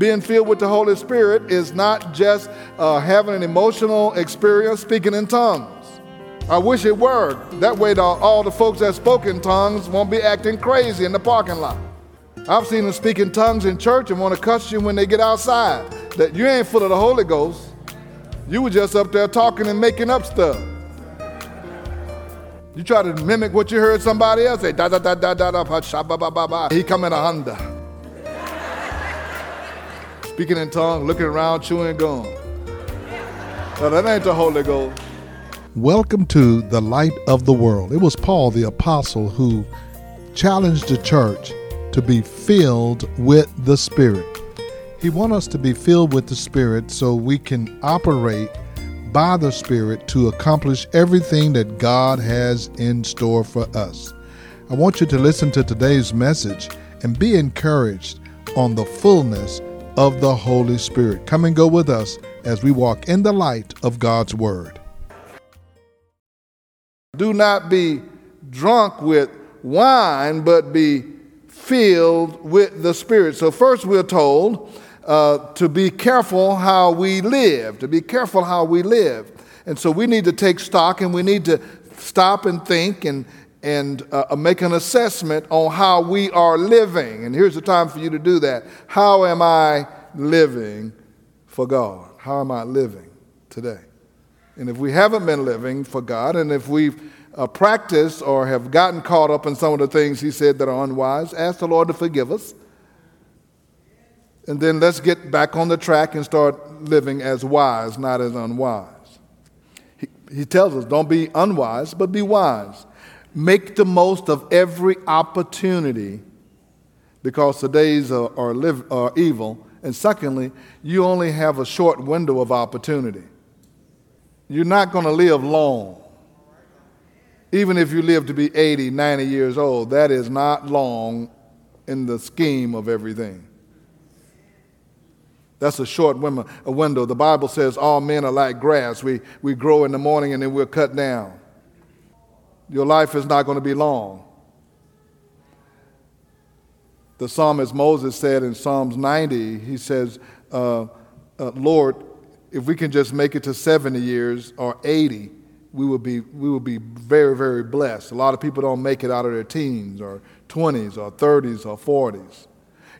being filled with the Holy Spirit is not just uh, having an emotional experience speaking in tongues. I wish it were. That way, the, all the folks that spoke in tongues won't be acting crazy in the parking lot. I've seen them speak in tongues in church and want to cuss you when they get outside. That you ain't full of the Holy Ghost. You were just up there talking and making up stuff. You try to mimic what you heard somebody else say. Da da da da da da. He come in a Honda. Speaking in tongues, looking around, chewing gum. No, that ain't the Holy Ghost. Welcome to the light of the world. It was Paul the apostle who challenged the church to be filled with the Spirit. He wants us to be filled with the Spirit so we can operate by the Spirit to accomplish everything that God has in store for us. I want you to listen to today's message and be encouraged on the fullness of the Holy Spirit. Come and go with us as we walk in the light of God's Word. Do not be drunk with wine, but be filled with the Spirit. So, first, we're told uh, to be careful how we live, to be careful how we live. And so, we need to take stock and we need to stop and think and, and uh, make an assessment on how we are living. And here's the time for you to do that. How am I living for God? How am I living today? And if we haven't been living for God, and if we've uh, practiced or have gotten caught up in some of the things He said that are unwise, ask the Lord to forgive us. And then let's get back on the track and start living as wise, not as unwise. He, he tells us don't be unwise, but be wise. Make the most of every opportunity because the days are, are, live, are evil. And secondly, you only have a short window of opportunity. You're not going to live long. Even if you live to be 80, 90 years old, that is not long in the scheme of everything. That's a short window. The Bible says all men are like grass. We, we grow in the morning and then we're cut down. Your life is not going to be long. The psalmist Moses said in Psalms 90, he says, uh, uh, Lord, if we can just make it to 70 years or 80, we will be we will be very very blessed. A lot of people don't make it out of their teens or 20s or 30s or 40s.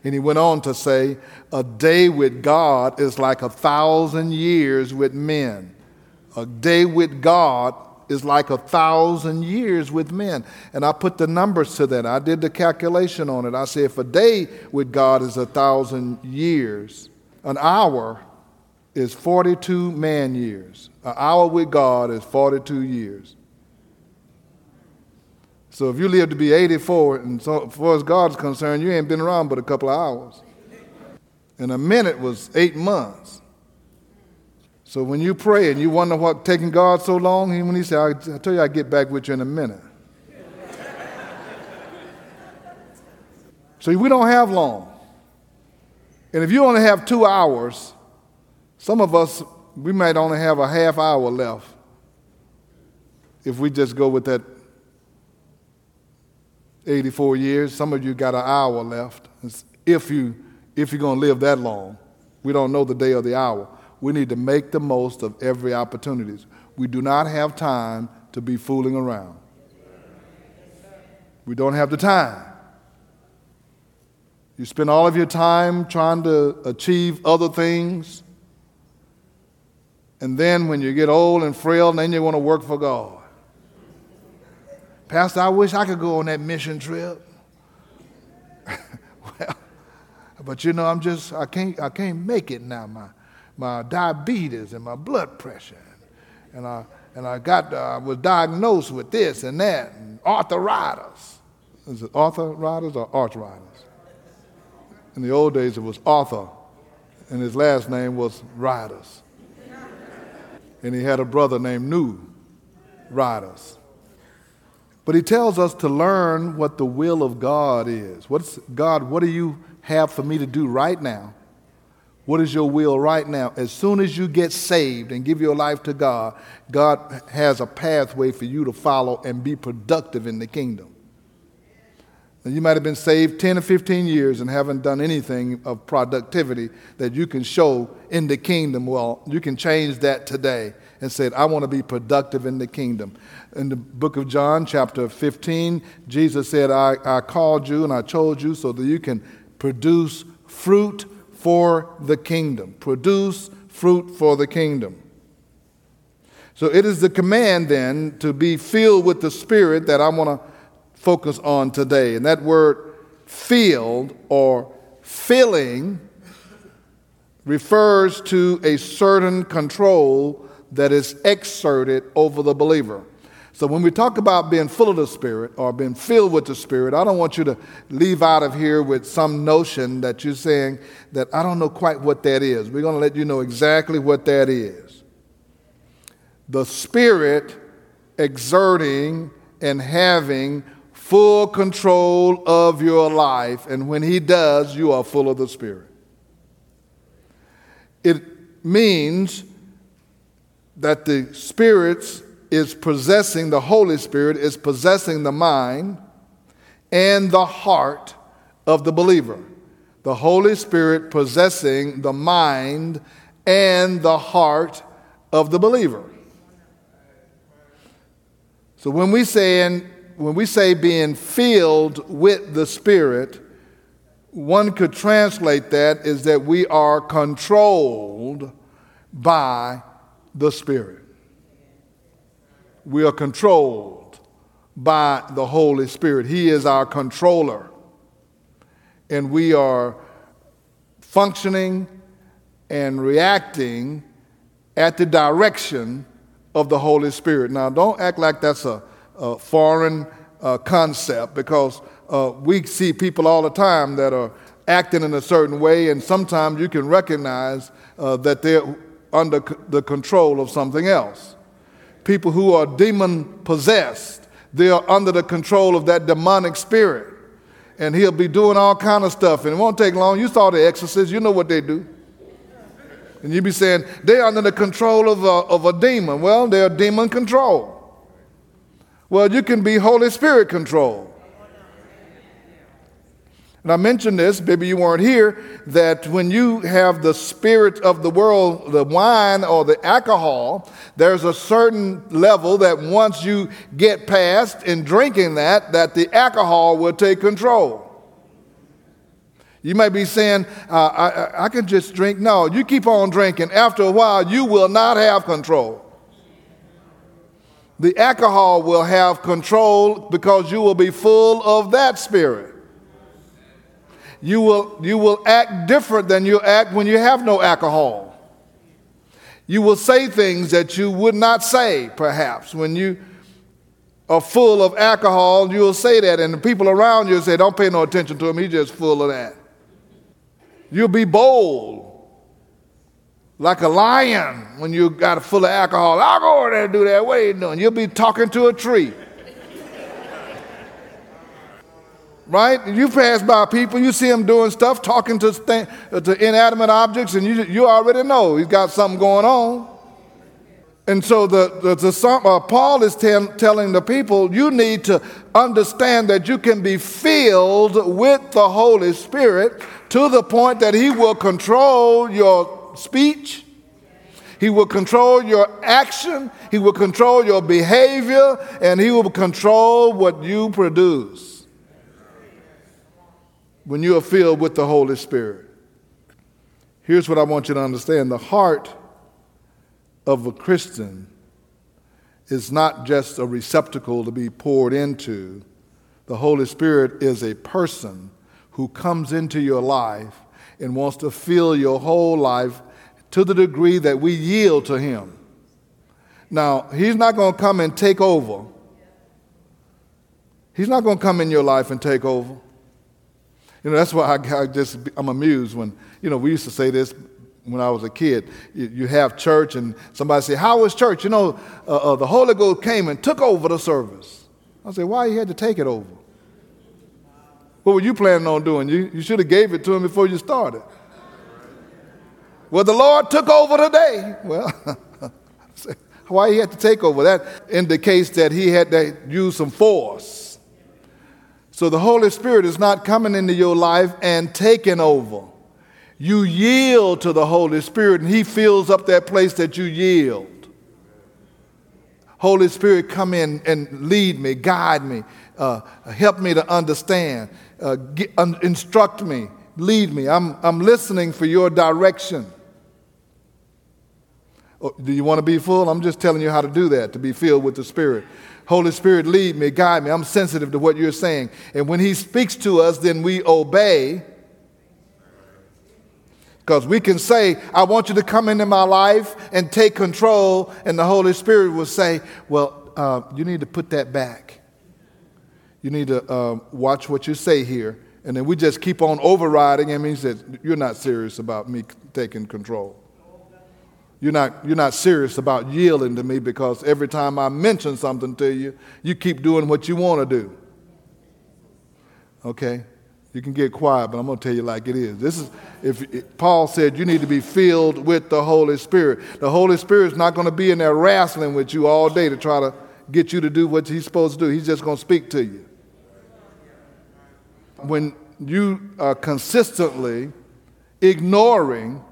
And he went on to say, a day with God is like a thousand years with men. A day with God is like a thousand years with men. And I put the numbers to that. I did the calculation on it. I said, if a day with God is a thousand years, an hour is 42 man years. An hour with God is 42 years. So if you live to be 84, and so far as God's concerned, you ain't been around but a couple of hours. And a minute was eight months. So when you pray and you wonder what taking God so long, when he said, I, I tell you I'll get back with you in a minute. so we don't have long. And if you only have two hours, some of us, we might only have a half hour left if we just go with that 84 years. Some of you got an hour left. If, you, if you're going to live that long, we don't know the day or the hour. We need to make the most of every opportunity. We do not have time to be fooling around. We don't have the time. You spend all of your time trying to achieve other things and then when you get old and frail, then you want to work for God. Pastor, I wish I could go on that mission trip. well, but you know, I'm just, I can't, I can't make it now. My, my diabetes and my blood pressure. And I, and I got, uh, I was diagnosed with this and that, and arthritis. Is it arthritis or arthritis? In the old days, it was Arthur, and his last name was Riders and he had a brother named New Riders. But he tells us to learn what the will of God is. What's God, what do you have for me to do right now? What is your will right now? As soon as you get saved and give your life to God, God has a pathway for you to follow and be productive in the kingdom. You might have been saved 10 or 15 years and haven't done anything of productivity that you can show in the kingdom. Well, you can change that today and say, I want to be productive in the kingdom. In the book of John, chapter 15, Jesus said, I, I called you and I chose you so that you can produce fruit for the kingdom. Produce fruit for the kingdom. So it is the command then to be filled with the Spirit that I want to focus on today. And that word filled or filling refers to a certain control that is exerted over the believer. So when we talk about being full of the Spirit or being filled with the Spirit, I don't want you to leave out of here with some notion that you're saying that I don't know quite what that is. We're going to let you know exactly what that is. The Spirit exerting and having full control of your life. And when He does, you are full of the Spirit. It means that the Spirit is possessing, the Holy Spirit is possessing the mind and the heart of the believer. The Holy Spirit possessing the mind and the heart of the believer. So when we say in when we say being filled with the Spirit, one could translate that is that we are controlled by the Spirit. We are controlled by the Holy Spirit. He is our controller. And we are functioning and reacting at the direction of the Holy Spirit. Now, don't act like that's a uh, foreign uh, concept because uh, we see people all the time that are acting in a certain way, and sometimes you can recognize uh, that they're under c- the control of something else. People who are demon possessed, they are under the control of that demonic spirit. And he'll be doing all kind of stuff, and it won't take long. You saw the exorcist, you know what they do. And you be saying, they're under the control of a, of a demon. Well, they're demon control. Well, you can be Holy Spirit controlled. And I mentioned this, maybe you weren't here, that when you have the spirit of the world, the wine or the alcohol, there's a certain level that once you get past in drinking that, that the alcohol will take control. You might be saying, uh, I, I can just drink. No, you keep on drinking. After a while, you will not have control the alcohol will have control because you will be full of that spirit. You will, you will act different than you act when you have no alcohol. You will say things that you would not say, perhaps. When you are full of alcohol, you will say that, and the people around you say, Don't pay no attention to him, he's just full of that. You'll be bold like a lion when you got full of alcohol. I'll go over there and do that. What are you doing? You'll be talking to a tree. Right? You pass by people, you see them doing stuff, talking to, th- to inanimate objects, and you, you already know he's got something going on. And so the, the, the uh, Paul is telling the people, you need to understand that you can be filled with the Holy Spirit to the point that he will control your speech. He will control your action. He will control your behavior. And He will control what you produce when you are filled with the Holy Spirit. Here's what I want you to understand the heart of a Christian is not just a receptacle to be poured into. The Holy Spirit is a person who comes into your life and wants to fill your whole life to the degree that we yield to Him. Now, He's not going to come and take over. He's not going to come in your life and take over. You know, that's why I, I, just, I'm amused when, you know, we used to say this when I was a kid. You, you have church and somebody say, how was church? You know, uh, uh, the Holy Ghost came and took over the service. I say, why he had to take it over? What were you planning on doing? You, you should have gave it to him before you started. Well, the Lord took over today. Well, why he had to take over? That indicates that he had to use some force. So the Holy Spirit is not coming into your life and taking over. You yield to the Holy Spirit, and He fills up that place that you yield. Holy Spirit, come in and lead me, guide me, uh, help me to understand, uh, get, um, instruct me, lead me. I'm, I'm listening for your direction. Oh, do you want to be full? I'm just telling you how to do that, to be filled with the Spirit. Holy Spirit, lead me, guide me. I'm sensitive to what you're saying. And when He speaks to us, then we obey. Because we can say, I want you to come into my life and take control, and the Holy Spirit will say, Well, uh, you need to put that back. You need to uh, watch what you say here. And then we just keep on overriding And He says, You're not serious about me taking control. You're not, you're not serious about yielding to me because every time I mention something to you, you keep doing what you want to do. Okay? You can get quiet, but I'm going to tell you like it is. This is if, if Paul said you need to be filled with the Holy Spirit. The Holy Spirit's not going to be in there wrestling with you all day to try to get you to do what he's supposed to do. He's just going to speak to you when you are consistently ignoring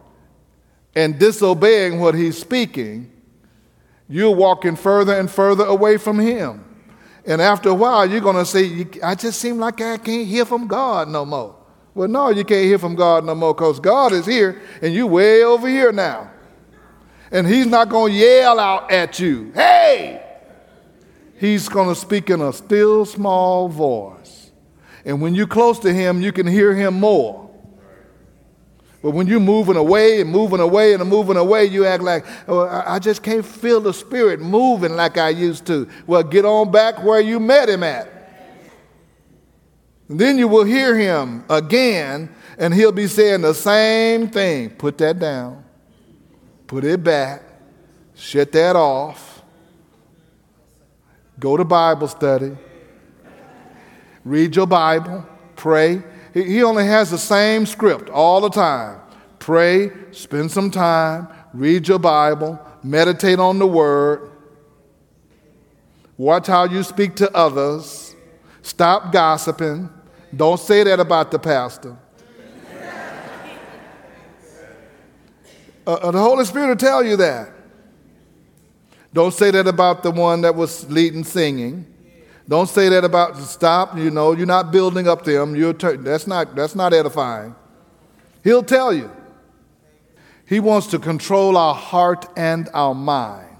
and disobeying what he's speaking, you're walking further and further away from him. And after a while, you're going to say, I just seem like I can't hear from God no more. Well, no, you can't hear from God no more because God is here and you're way over here now. And he's not going to yell out at you, hey! He's going to speak in a still small voice. And when you're close to him, you can hear him more. But when you're moving away and moving away and moving away, you act like, oh, I just can't feel the Spirit moving like I used to. Well, get on back where you met him at. And then you will hear him again, and he'll be saying the same thing. Put that down, put it back, shut that off, go to Bible study read your Bible, pray. He only has the same script all the time pray, spend some time, read your Bible, meditate on the Word, watch how you speak to others, stop gossiping. Don't say that about the pastor. Uh, uh, the Holy Spirit will tell you that. Don't say that about the one that was leading singing. Don't say that about stop. You know, you're not building up them. You're that's not that's not edifying. He'll tell you. He wants to control our heart and our mind.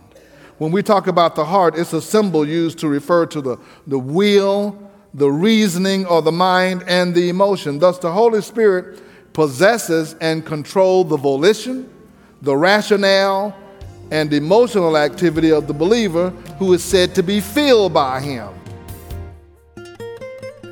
When we talk about the heart, it's a symbol used to refer to the, the will, the reasoning, or the mind and the emotion. Thus, the Holy Spirit possesses and controls the volition, the rationale, and emotional activity of the believer who is said to be filled by him.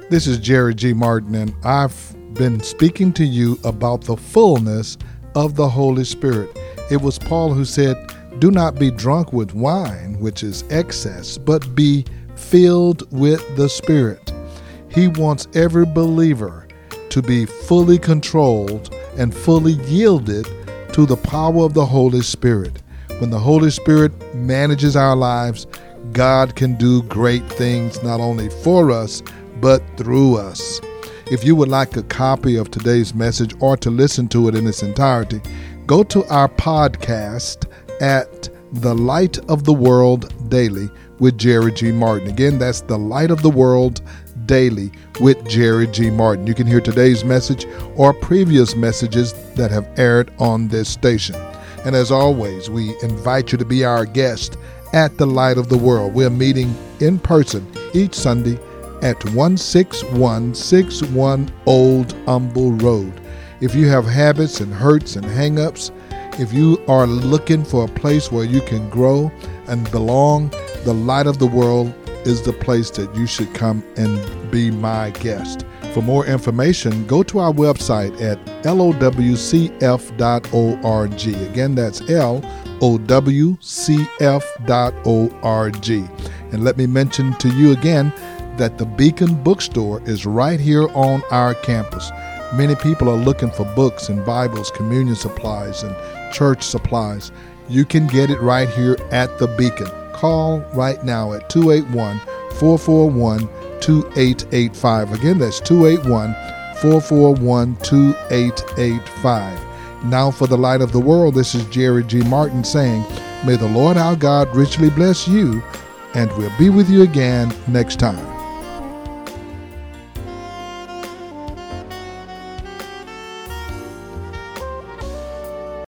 This is Jerry G. Martin, and I've been speaking to you about the fullness of the Holy Spirit. It was Paul who said, Do not be drunk with wine, which is excess, but be filled with the Spirit. He wants every believer to be fully controlled and fully yielded to the power of the Holy Spirit. When the Holy Spirit manages our lives, God can do great things not only for us, but through us. If you would like a copy of today's message or to listen to it in its entirety, go to our podcast at The Light of the World Daily with Jerry G. Martin. Again, that's The Light of the World Daily with Jerry G. Martin. You can hear today's message or previous messages that have aired on this station. And as always, we invite you to be our guest at the Light of the World. We're meeting in person each Sunday at 16161 Old Humble Road. If you have habits and hurts and hangups, if you are looking for a place where you can grow and belong, the light of the world is the place that you should come and be my guest. For more information, go to our website at lowcf.org. Again, that's lowcf.org. And let me mention to you again that the Beacon Bookstore is right here on our campus. Many people are looking for books and Bibles, communion supplies, and church supplies. You can get it right here at the Beacon. Call right now at 281 441 2885. Again, that's 281 441 2885. Now, for the light of the world, this is Jerry G. Martin saying, May the Lord our God richly bless you, and we'll be with you again next time.